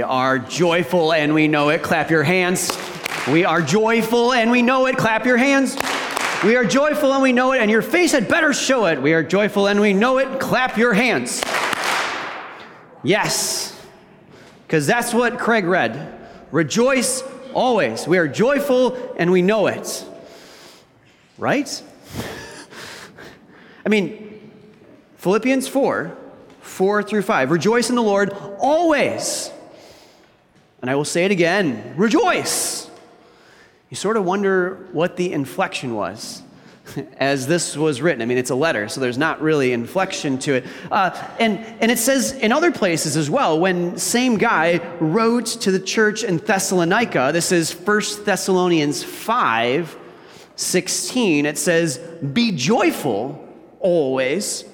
We are joyful and we know it. Clap your hands. We are joyful and we know it. Clap your hands. We are joyful and we know it, and your face had better show it. We are joyful and we know it. Clap your hands. Yes, because that's what Craig read. Rejoice always. We are joyful and we know it. Right? I mean, Philippians 4 4 through 5. Rejoice in the Lord always. And I will say it again rejoice. You sort of wonder what the inflection was as this was written. I mean, it's a letter, so there's not really inflection to it. Uh, and, and it says in other places as well, when same guy wrote to the church in Thessalonica, this is 1 Thessalonians 5 16, it says, Be joyful always,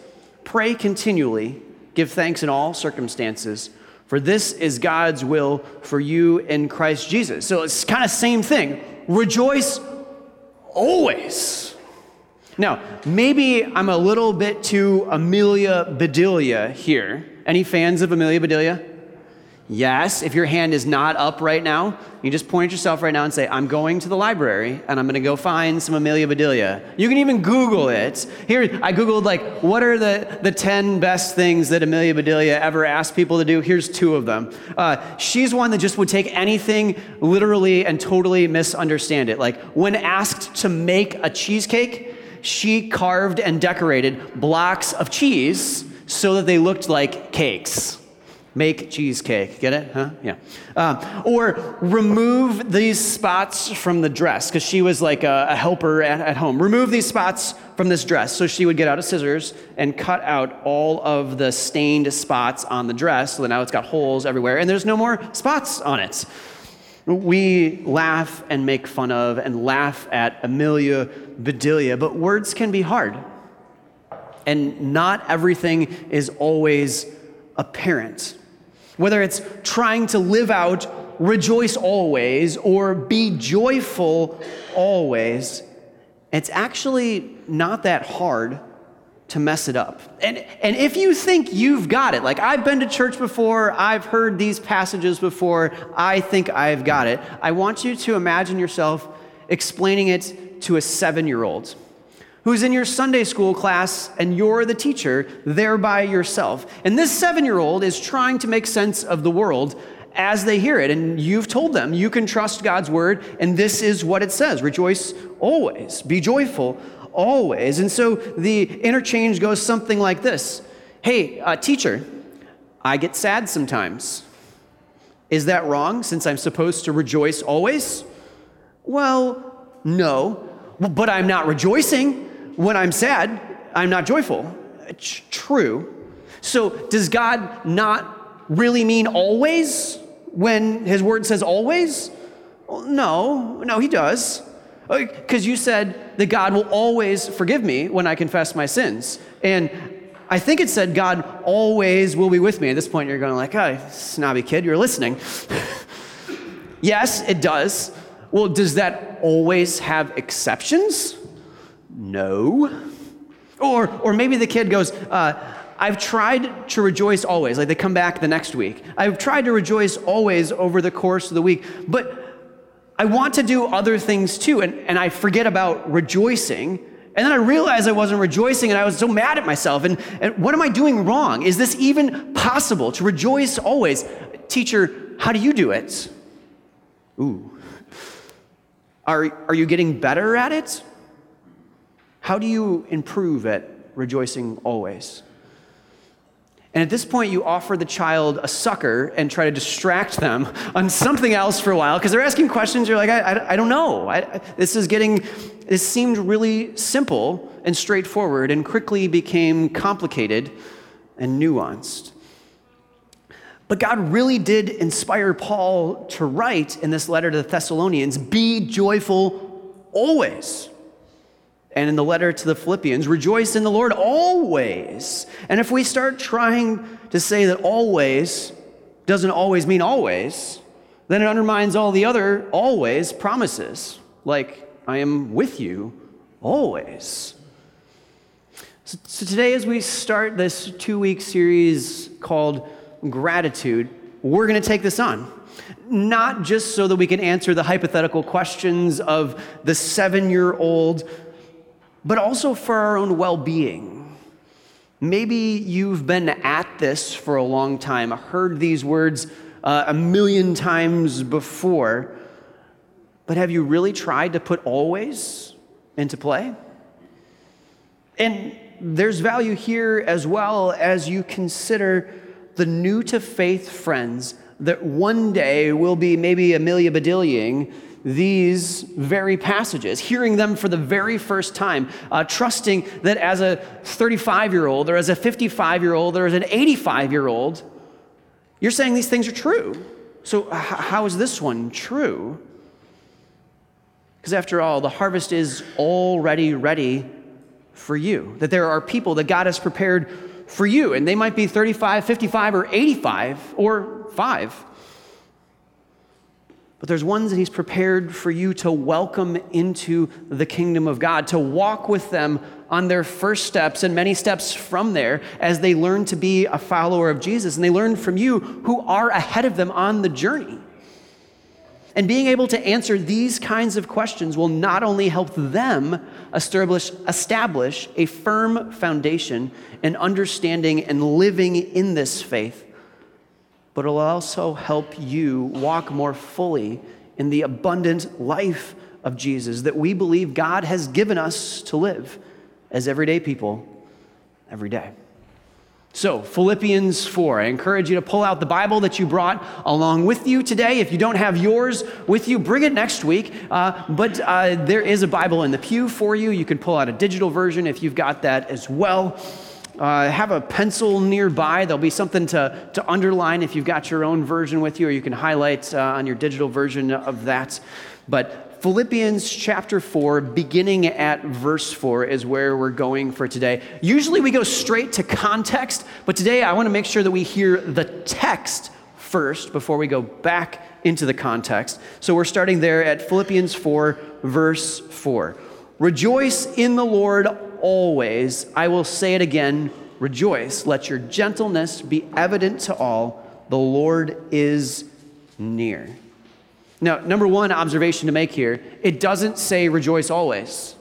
pray continually, give thanks in all circumstances. For this is God's will for you in Christ Jesus. So it's kind of same thing. Rejoice always. Now, maybe I'm a little bit too Amelia Bedelia here. Any fans of Amelia Bedelia? Yes. If your hand is not up right now, you just point at yourself right now and say, I'm going to the library and I'm going to go find some Amelia Bedelia. You can even Google it. Here, I Googled, like, what are the, the 10 best things that Amelia Bedelia ever asked people to do? Here's two of them. Uh, she's one that just would take anything literally and totally misunderstand it. Like, when asked to make a cheesecake, she carved and decorated blocks of cheese so that they looked like cakes make cheesecake. Get it? Huh? Yeah. Uh, or remove these spots from the dress, because she was like a, a helper at, at, home. Remove these spots from this dress. So she would get out a scissors and cut out all of the stained spots on the dress. So now it's got holes everywhere, and there's no more spots on it. We laugh and make fun of and laugh at Amelia Bedelia, but words can be hard. And not everything is always apparent. Whether it's trying to live out rejoice always or be joyful always, it's actually not that hard to mess it up. And, and if you think you've got it, like I've been to church before, I've heard these passages before, I think I've got it, I want you to imagine yourself explaining it to a seven year old who's in your Sunday school class and you're the teacher there by yourself. And this seven year old is trying to make sense of the world as they hear it. And you've told them you can trust God's word, and this is what it says rejoice always, be joyful always. And so the interchange goes something like this Hey, uh, teacher, I get sad sometimes. Is that wrong since I'm supposed to rejoice always? Well, no, but I'm not rejoicing when I'm sad, I'm not joyful. It's true. So, does God not really mean always when his word says always? Well, no, no, he does. Uh, because you said that God will always forgive me when I confess my sins. And I think it said God always will be with me. At this point, you're going like, oh, snobby kid, you're listening. yes, it does. Well, does that always have exceptions? No. Or, or maybe the kid goes, uh, I've tried to rejoice always. Like they come back the next week. I've tried to rejoice always over the course of the week, but I want to do other things too. And, and I forget about rejoicing. And then I realized I wasn't rejoicing and I was so mad at myself. And, and what am I doing wrong? Is this even possible to rejoice always? Teacher, how do you do it? Ooh. Are, are you getting better at it? How do you improve at rejoicing always? And at this point, you offer the child a sucker and try to distract them on something else for a while because they're asking questions. You're like, I, I, I don't know. I, this is getting, this seemed really simple and straightforward and quickly became complicated and nuanced. But God really did inspire Paul to write in this letter to the Thessalonians be joyful always and in the letter to the Philippians, rejoice in the Lord always. And if we start trying to say that always doesn't always mean always, then it undermines all the other always promises, like, I am with you always. So, so today, as we start this two week series called Gratitude, we're going to take this on. Not just so that we can answer the hypothetical questions of the seven year old, but also for our own well being. Maybe you've been at this for a long time, heard these words uh, a million times before, but have you really tried to put always into play? And there's value here as well as you consider the new to faith friends that one day will be maybe Amelia Bedelia-ing these very passages, hearing them for the very first time, uh, trusting that as a 35 year old or as a 55 year old or as an 85 year old, you're saying these things are true. So, h- how is this one true? Because after all, the harvest is already ready for you. That there are people that God has prepared for you, and they might be 35, 55, or 85, or 5. But there's ones that He's prepared for you to welcome into the kingdom of God, to walk with them on their first steps and many steps from there as they learn to be a follower of Jesus. And they learn from you who are ahead of them on the journey. And being able to answer these kinds of questions will not only help them establish, establish a firm foundation in understanding and living in this faith, but it will also help you walk more fully in the abundant life of Jesus that we believe God has given us to live as everyday people every day. So, Philippians 4. I encourage you to pull out the Bible that you brought along with you today. If you don't have yours with you, bring it next week. Uh, but uh, there is a Bible in the pew for you. You can pull out a digital version if you've got that as well. Uh, have a pencil nearby. There'll be something to, to underline if you've got your own version with you, or you can highlight uh, on your digital version of that. But Philippians chapter 4, beginning at verse 4, is where we're going for today. Usually we go straight to context, but today I want to make sure that we hear the text first before we go back into the context. So we're starting there at Philippians 4, verse 4. Rejoice in the Lord always. I will say it again rejoice. Let your gentleness be evident to all. The Lord is near. Now, number one observation to make here it doesn't say rejoice always.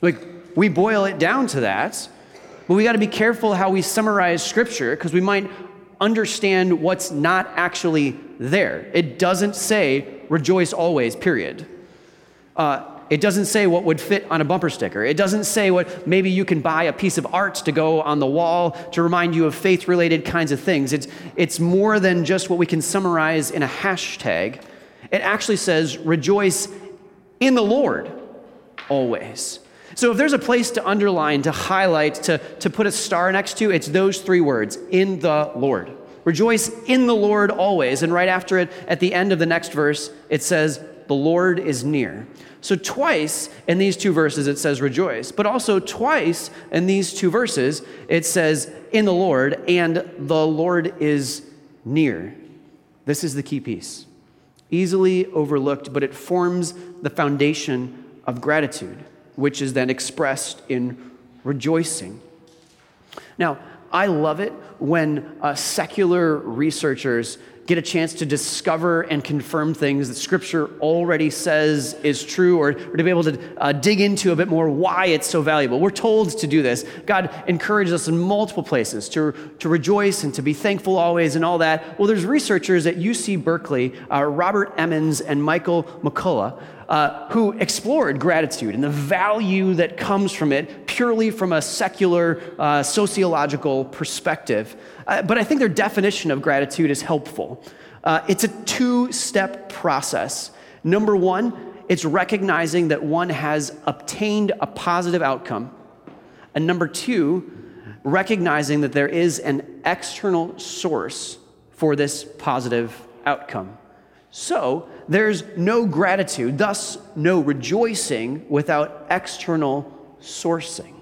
Like, we boil it down to that, but we got to be careful how we summarize scripture because we might understand what's not actually there. It doesn't say rejoice always, period. Uh, it doesn't say what would fit on a bumper sticker. It doesn't say what maybe you can buy a piece of art to go on the wall to remind you of faith related kinds of things. It's, it's more than just what we can summarize in a hashtag. It actually says, rejoice in the Lord always. So if there's a place to underline, to highlight, to, to put a star next to, it's those three words in the Lord. Rejoice in the Lord always. And right after it, at the end of the next verse, it says, the Lord is near. So, twice in these two verses, it says rejoice. But also, twice in these two verses, it says in the Lord, and the Lord is near. This is the key piece easily overlooked, but it forms the foundation of gratitude, which is then expressed in rejoicing. Now, I love it when uh, secular researchers get a chance to discover and confirm things that Scripture already says is true, or, or to be able to uh, dig into a bit more why it's so valuable. We're told to do this. God encourages us in multiple places to, to rejoice and to be thankful always and all that. Well, there's researchers at UC Berkeley, uh, Robert Emmons and Michael McCullough, uh, who explored gratitude and the value that comes from it purely from a secular uh, sociological perspective. Uh, but I think their definition of gratitude is helpful. Uh, it's a two step process. Number one, it's recognizing that one has obtained a positive outcome. And number two, recognizing that there is an external source for this positive outcome. So there's no gratitude, thus, no rejoicing without external sourcing.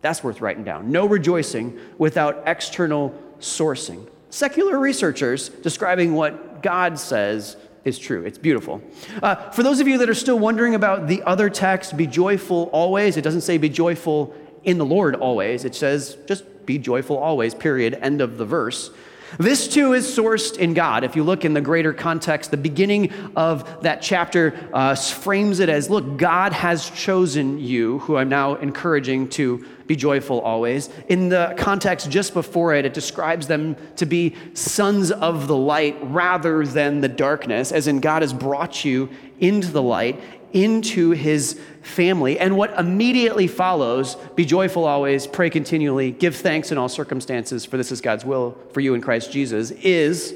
That's worth writing down. No rejoicing without external sourcing. Secular researchers describing what God says is true. It's beautiful. Uh, for those of you that are still wondering about the other text, be joyful always, it doesn't say be joyful in the Lord always. It says just be joyful always, period, end of the verse. This too is sourced in God. If you look in the greater context, the beginning of that chapter uh, frames it as look, God has chosen you, who I'm now encouraging to be joyful always. In the context just before it, it describes them to be sons of the light rather than the darkness, as in God has brought you into the light, into his family. And what immediately follows be joyful always, pray continually, give thanks in all circumstances, for this is God's will for you in Christ Jesus, is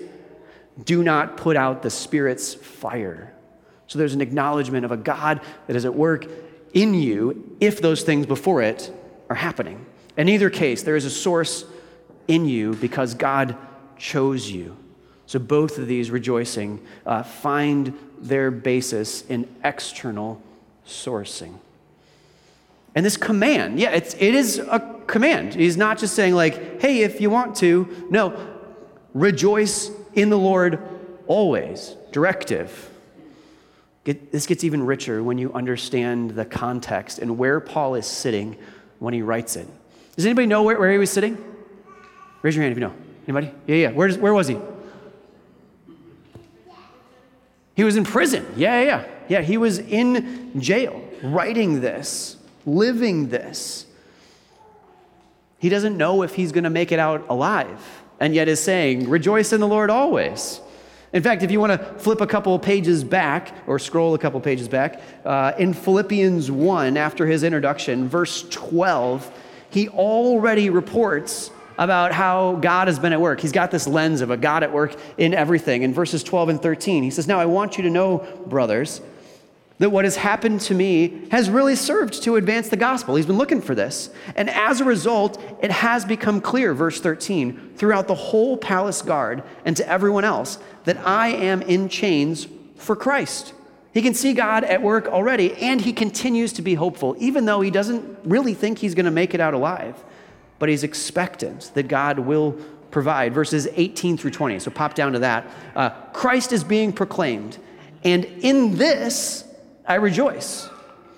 do not put out the Spirit's fire. So there's an acknowledgement of a God that is at work in you if those things before it are happening. In either case, there is a source in you because God chose you. So both of these rejoicing uh, find their basis in external sourcing. And this command, yeah, it's, it is a command. He's not just saying, like, hey, if you want to. No, rejoice in the Lord always. Directive. Get, this gets even richer when you understand the context and where Paul is sitting when he writes it. Does anybody know where, where he was sitting? Raise your hand if you know. Anybody? Yeah, yeah. Where, does, where was he? He was in prison. Yeah, yeah, yeah. He was in jail writing this, living this. He doesn't know if he's going to make it out alive, and yet is saying, Rejoice in the Lord always. In fact, if you want to flip a couple pages back or scroll a couple pages back, uh, in Philippians 1, after his introduction, verse 12, he already reports about how God has been at work. He's got this lens of a God at work in everything. In verses 12 and 13, he says, Now I want you to know, brothers, that what has happened to me has really served to advance the gospel. He's been looking for this. And as a result, it has become clear, verse 13, throughout the whole palace guard and to everyone else, that I am in chains for Christ. He can see God at work already, and he continues to be hopeful, even though he doesn't really think he's going to make it out alive but he's expectant that God will provide. Verses 18 through 20. So pop down to that. Uh, Christ is being proclaimed, and in this I rejoice.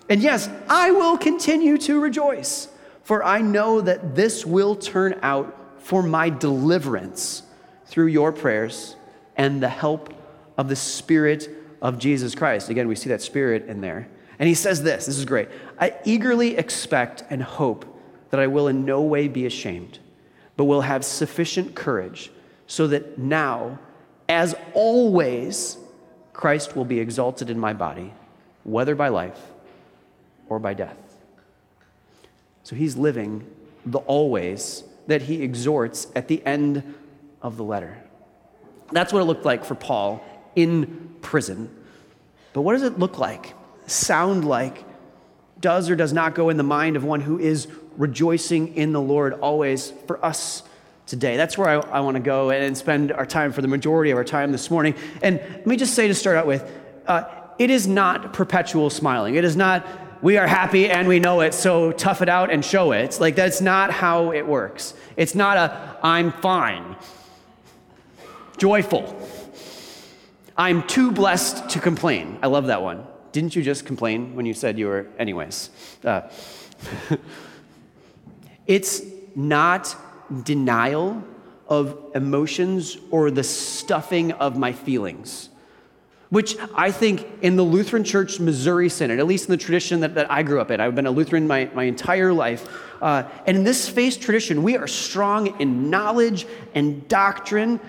And yes, I will continue to rejoice, for I know that this will turn out for my deliverance through your prayers and the help of the Spirit of Jesus Christ. Again, we see that Spirit in there. And he says this this is great. I eagerly expect and hope that I will in no way be ashamed, but will have sufficient courage so that now, as always, Christ will be exalted in my body, whether by life or by death. So he's living the always that he exhorts at the end of the letter. That's what it looked like for Paul in prison. But what does it look like, sound like, does or does not go in the mind of one who is rejoicing in the Lord always for us today. That's where I, I want to go and spend our time for the majority of our time this morning. And let me just say to start out with uh, it is not perpetual smiling. It is not, we are happy and we know it, so tough it out and show it. Like, that's not how it works. It's not a, I'm fine, joyful. I'm too blessed to complain. I love that one. Didn't you just complain when you said you were, anyways? Uh, It's not denial of emotions or the stuffing of my feelings, which I think in the Lutheran Church Missouri Synod, at least in the tradition that, that I grew up in, I've been a Lutheran my, my entire life. Uh, and in this faith tradition, we are strong in knowledge and doctrine.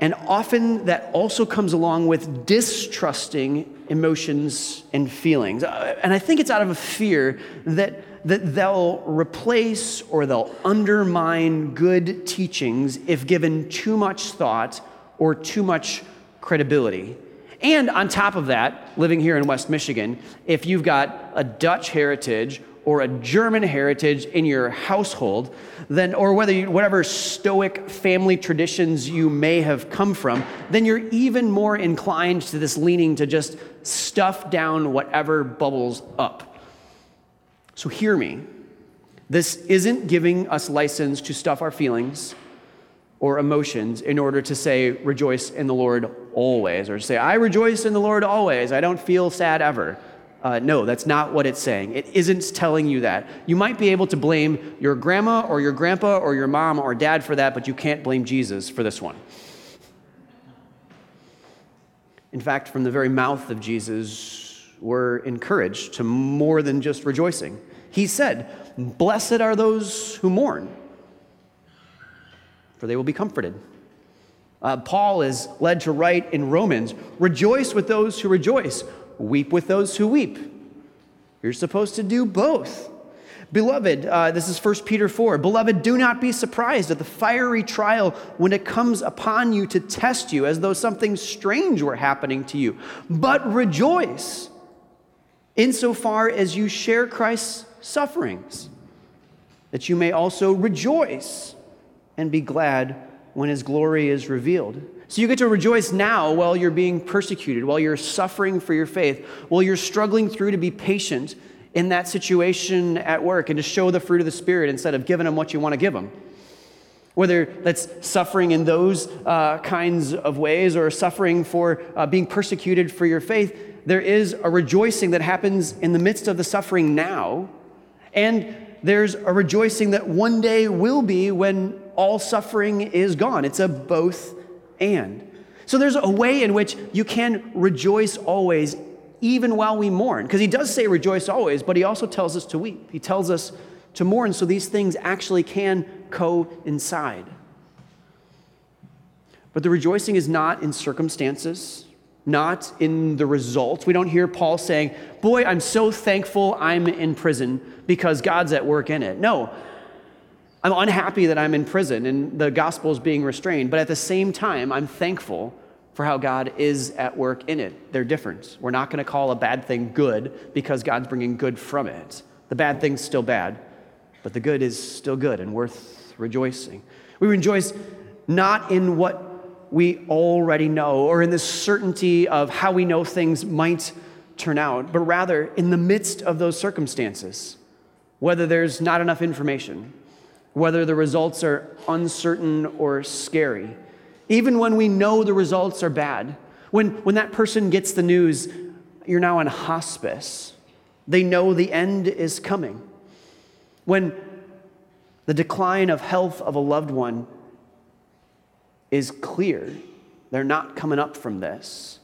And often that also comes along with distrusting emotions and feelings. Uh, and I think it's out of a fear that that they'll replace or they'll undermine good teachings if given too much thought or too much credibility. And on top of that, living here in West Michigan, if you've got a Dutch heritage or a German heritage in your household, then or whether you, whatever stoic family traditions you may have come from, then you're even more inclined to this leaning to just stuff down whatever bubbles up. So hear me. This isn't giving us license to stuff our feelings or emotions in order to say, rejoice in the Lord always, or to say, I rejoice in the Lord always. I don't feel sad ever. Uh, no, that's not what it's saying. It isn't telling you that. You might be able to blame your grandma or your grandpa or your mom or dad for that, but you can't blame Jesus for this one. In fact, from the very mouth of Jesus, we're encouraged to more than just rejoicing. He said, Blessed are those who mourn, for they will be comforted. Uh, Paul is led to write in Romans Rejoice with those who rejoice, weep with those who weep. You're supposed to do both. Beloved, uh, this is 1 Peter 4. Beloved, do not be surprised at the fiery trial when it comes upon you to test you as though something strange were happening to you. But rejoice insofar as you share Christ's sufferings, that you may also rejoice and be glad when his glory is revealed. So you get to rejoice now while you're being persecuted, while you're suffering for your faith, while you're struggling through to be patient in that situation at work and to show the fruit of the Spirit instead of giving them what you want to give them. Whether that's suffering in those uh, kinds of ways or suffering for uh, being persecuted for your faith, there is a rejoicing that happens in the midst of the suffering now. And there's a rejoicing that one day will be when all suffering is gone. It's a both and. So there's a way in which you can rejoice always, even while we mourn. Because he does say rejoice always, but he also tells us to weep. He tells us to mourn so these things actually can coincide. But the rejoicing is not in circumstances, not in the results. We don't hear Paul saying, Boy, I'm so thankful I'm in prison because God's at work in it. No, I'm unhappy that I'm in prison and the gospel is being restrained, but at the same time, I'm thankful for how God is at work in it. They're different. We're not going to call a bad thing good because God's bringing good from it. The bad thing's still bad, but the good is still good and worth rejoicing. We rejoice not in what we already know or in the certainty of how we know things might turn out, but rather in the midst of those circumstances, whether there's not enough information whether the results are uncertain or scary. Even when we know the results are bad, when, when that person gets the news, you're now in hospice, they know the end is coming. When the decline of health of a loved one is clear, they're not coming up from this.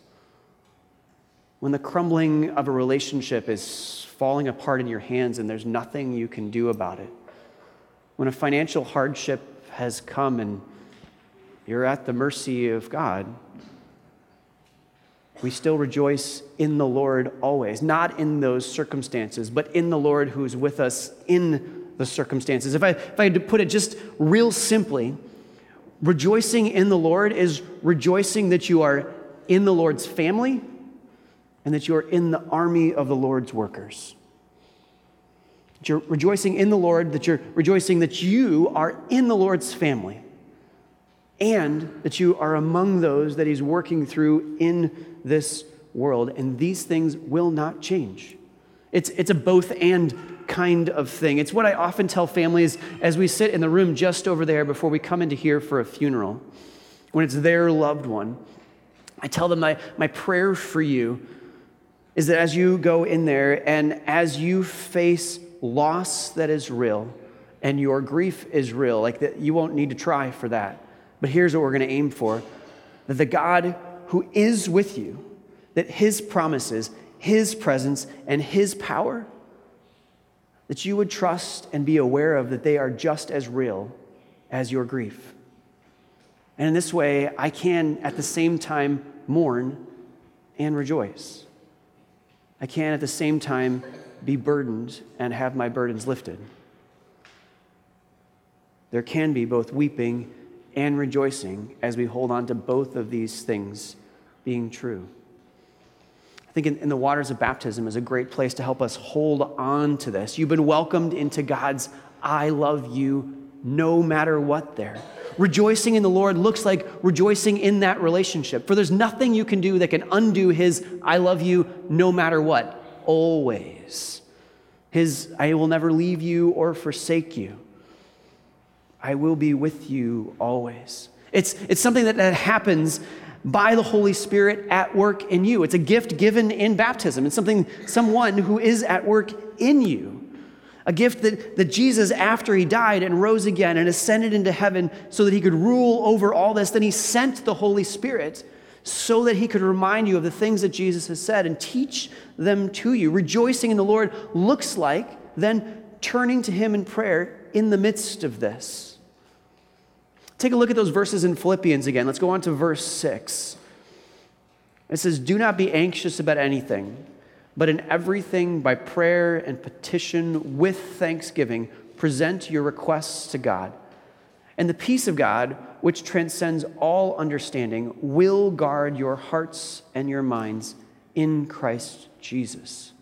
When the crumbling of a relationship is falling apart in your hands and there's nothing you can do about it when a financial hardship has come and you're at the mercy of God, we still rejoice in the Lord always, not in those circumstances, but in the Lord who's with us in the circumstances. If I, if I had to put it just real simply, rejoicing in the Lord is rejoicing that you are in the Lord's family and that you are in the army of the Lord's workers. That you're rejoicing in the Lord, that you're rejoicing that you are in the Lord's family, and that you are among those that He's working through in this world. And these things will not change. It's, it's a both and kind of thing. It's what I often tell families as we sit in the room just over there before we come into here for a funeral, when it's their loved one. I tell them my, my prayer for you is that as you go in there and as you face loss that is real and your grief is real, like that you won't need to try for that. But here's what we're going to aim for that the God who is with you, that his promises, his presence, and his power, that you would trust and be aware of that they are just as real as your grief. And in this way, I can at the same time mourn and rejoice. I can at the same time be burdened and have my burdens lifted. There can be both weeping and rejoicing as we hold on to both of these things being true. I think in, in, the waters of baptism is a great place to help us hold on to this. You've been welcomed into God's I love you no matter what there. Rejoicing in the Lord looks like rejoicing in that relationship. For there's nothing you can do that can undo his I love you no matter what always. His, I will never leave you or forsake you. I will be with you always. It's, it's something that, that happens by the Holy Spirit at work in you. It's a gift given in baptism. It's something, someone who is at work in you. A gift that, that Jesus, after he died and rose again and ascended into heaven so that he could rule over all this, then he sent the Holy Spirit so that he could remind you of the things that Jesus has said and teach them to you. Rejoicing in the Lord looks like then turning to him in prayer in the midst of this. Take a look at those verses in Philippians again. Let's go on to verse 6. It says, Do not be anxious about anything, but in everything by prayer and petition with thanksgiving, present your requests to God. And the peace of God, which transcends all understanding, will guard your hearts and your minds in Christ Jesus.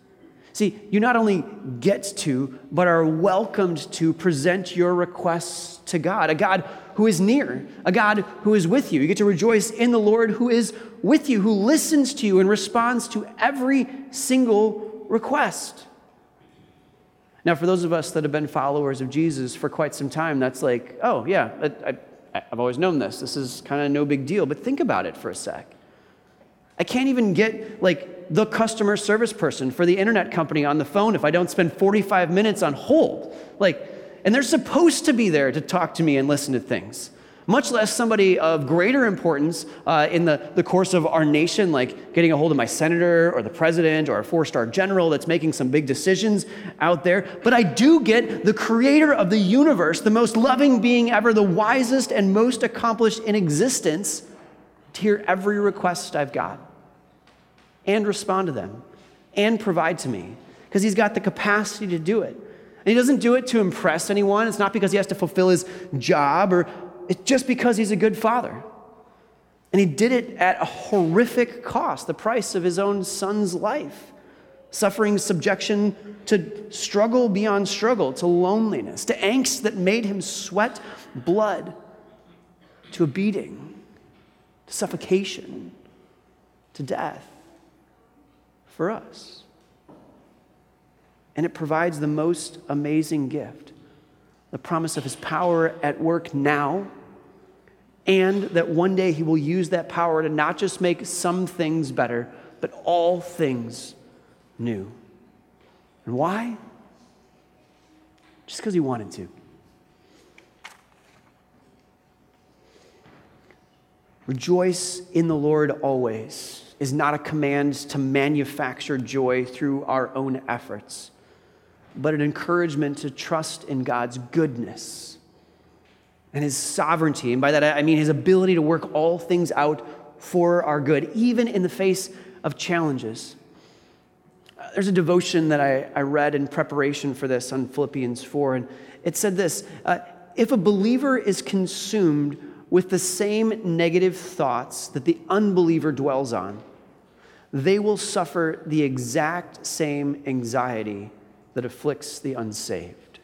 See, you not only get to, but are welcomed to present your requests to God, a God who is near, a God who is with you. You get to rejoice in the Lord who is with you, who listens to you and responds to every single request. Now, for those of us that have been followers of Jesus for quite some time, that's like, oh, yeah, I, I, I've always known this. This is kind of no big deal. But think about it for a sec. I can't even get like the customer service person for the internet company on the phone if I don't spend 45 minutes on hold. Like, and they're supposed to be there to talk to me and listen to things, much less somebody of greater importance uh, in the, the course of our nation, like getting a hold of my senator or the president or a four star general that's making some big decisions out there. But I do get the creator of the universe, the most loving being ever, the wisest and most accomplished in existence, to hear every request I've got and respond to them and provide to me because he's got the capacity to do it. And he doesn't do it to impress anyone. It's not because he has to fulfill his job or it's just because he's a good father. And he did it at a horrific cost, the price of his own son's life, suffering subjection to struggle beyond struggle, to loneliness, to angst that made him sweat blood, to a beating, to suffocation, to death for us. And it provides the most amazing gift the promise of his power at work now, and that one day he will use that power to not just make some things better, but all things new. And why? Just because he wanted to. Rejoice in the Lord always is not a command to manufacture joy through our own efforts, but an encouragement to trust in God's goodness and his sovereignty. And by that, I mean his ability to work all things out for our good, even in the face of challenges. Uh, there's a devotion that I, I read in preparation for this on Philippians 4, and it said this uh, If a believer is consumed with the same negative thoughts that the unbeliever dwells on, they will suffer the exact same anxiety that afflicts the unsaved.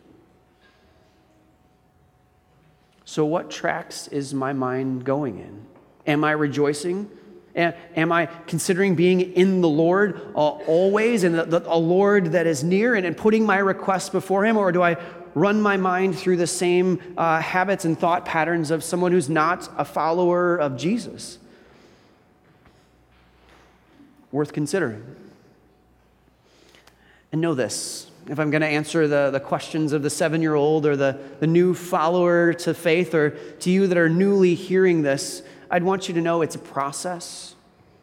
So, what tracks is my mind going in? Am I rejoicing? Am I considering being in the Lord uh, always and the, the, a Lord that is near and, and putting my requests before Him? Or do I run my mind through the same uh, habits and thought patterns of someone who's not a follower of Jesus. Worth considering. And know this if I'm going to answer the, the questions of the seven year old or the, the new follower to faith, or to you that are newly hearing this, I'd want you to know it's a process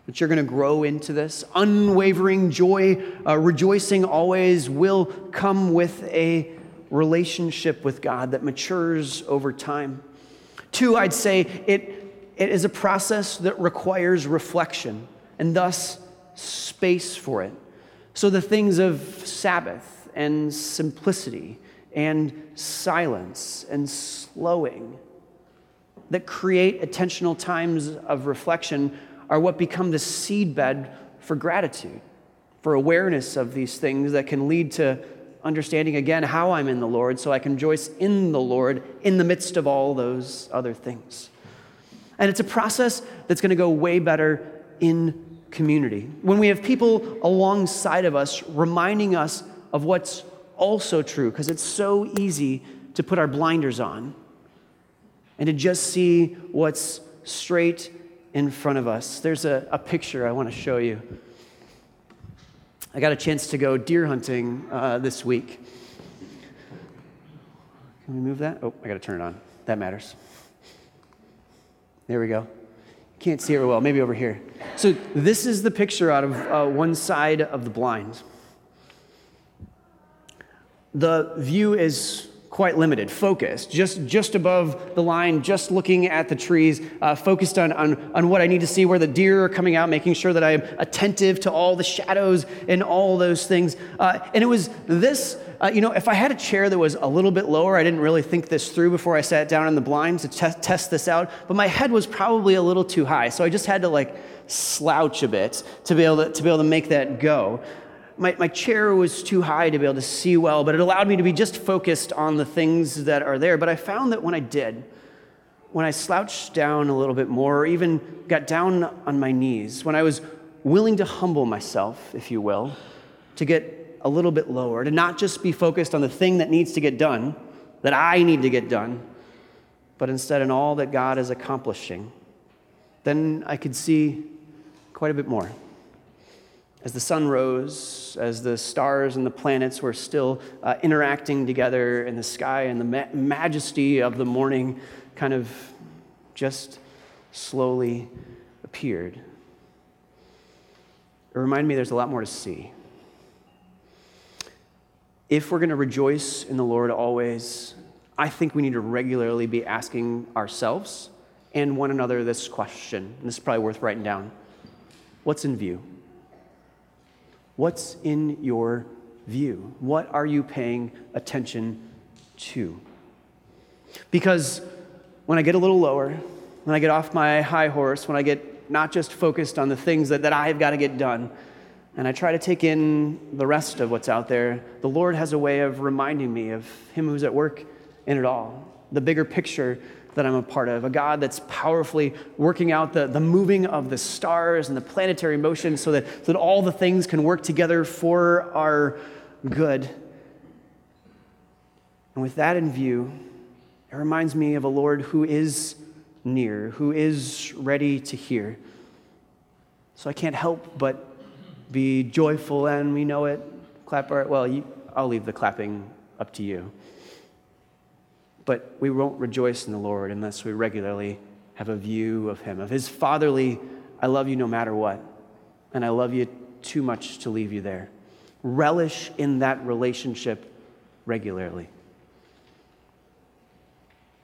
that you're going to grow into this. Unwavering joy, uh, rejoicing always will come with a relationship with God that matures over time. Two, I'd say it, it is a process that requires reflection and thus space for it. So the things of Sabbath and simplicity and silence and slowing that create attentional times of reflection are what become the seedbed for gratitude, for awareness of these things that can lead to understanding again how I'm in the Lord so I can rejoice in the Lord in the midst of all those other things. And it's a process that's going to go way better in community. When we have people alongside of us reminding us of what's also true, because it's so easy to put our blinders on and to just see what's straight in front of us. There's a, a picture I want to show you. I got a chance to go deer hunting uh, this week. Can we move that? Oh, I got to turn it on. That matters. There we go. Can't see it well. Maybe over here. So, this is the picture out of uh, one side of the blind. The view is quite limited, focused, just, just above the line, just looking at the trees, uh, focused on, on, on what I need to see, where the deer are coming out, making sure that I am attentive to all the shadows and all those things. Uh, and it was this, uh, you know, if I had a chair that was a little bit lower, I didn't really think this through before I sat down in the blinds to te- test this out, but my head was probably a little too high. So I just had to like slouch a bit to be able to, to, be able to make that go my, my chair was too high to be able to see well, but it allowed me to be just focused on the things that are there. But I found that when I did, when I slouched down a little bit more, or even got down on my knees, when I was willing to humble myself, if you will, to get a little bit lower, to not just be focused on the thing that needs to get done, that I need to get done, but instead in all that God is accomplishing, then I could see quite a bit more. As the sun rose, as the stars and the planets were still uh, interacting together in the sky, and the ma- majesty of the morning kind of just slowly appeared. It reminded me there's a lot more to see. If we're going to rejoice in the Lord always, I think we need to regularly be asking ourselves and one another this question. And this is probably worth writing down What's in view? What's in your view? What are you paying attention to? Because when I get a little lower, when I get off my high horse, when I get not just focused on the things that, that I've got to get done, and I try to take in the rest of what's out there, the Lord has a way of reminding me of Him who's at work in it all, the bigger picture that I'm a part of, a God that's powerfully working out the, the moving of the stars and the planetary motion so that, so that all the things can work together for our good. And with that in view, it reminds me of a Lord who is near, who is ready to hear. So I can't help but be joyful, and we know it. Clap our, well, you, I'll leave the clapping up to you. But we won't rejoice in the Lord unless we regularly have a view of Him, of His fatherly, I love you no matter what, and I love you too much to leave you there. Relish in that relationship regularly.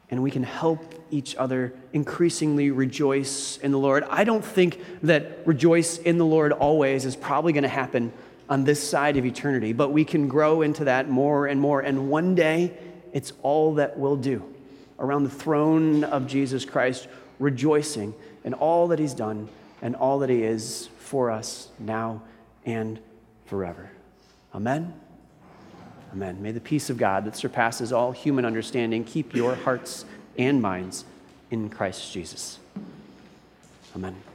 And we can help each other increasingly rejoice in the Lord. I don't think that rejoice in the Lord always is probably going to happen on this side of eternity, but we can grow into that more and more. And one day, it's all that we'll do around the throne of Jesus Christ, rejoicing in all that He's done and all that He is for us now and forever. Amen. Amen. May the peace of God that surpasses all human understanding keep your hearts and minds in Christ Jesus. Amen.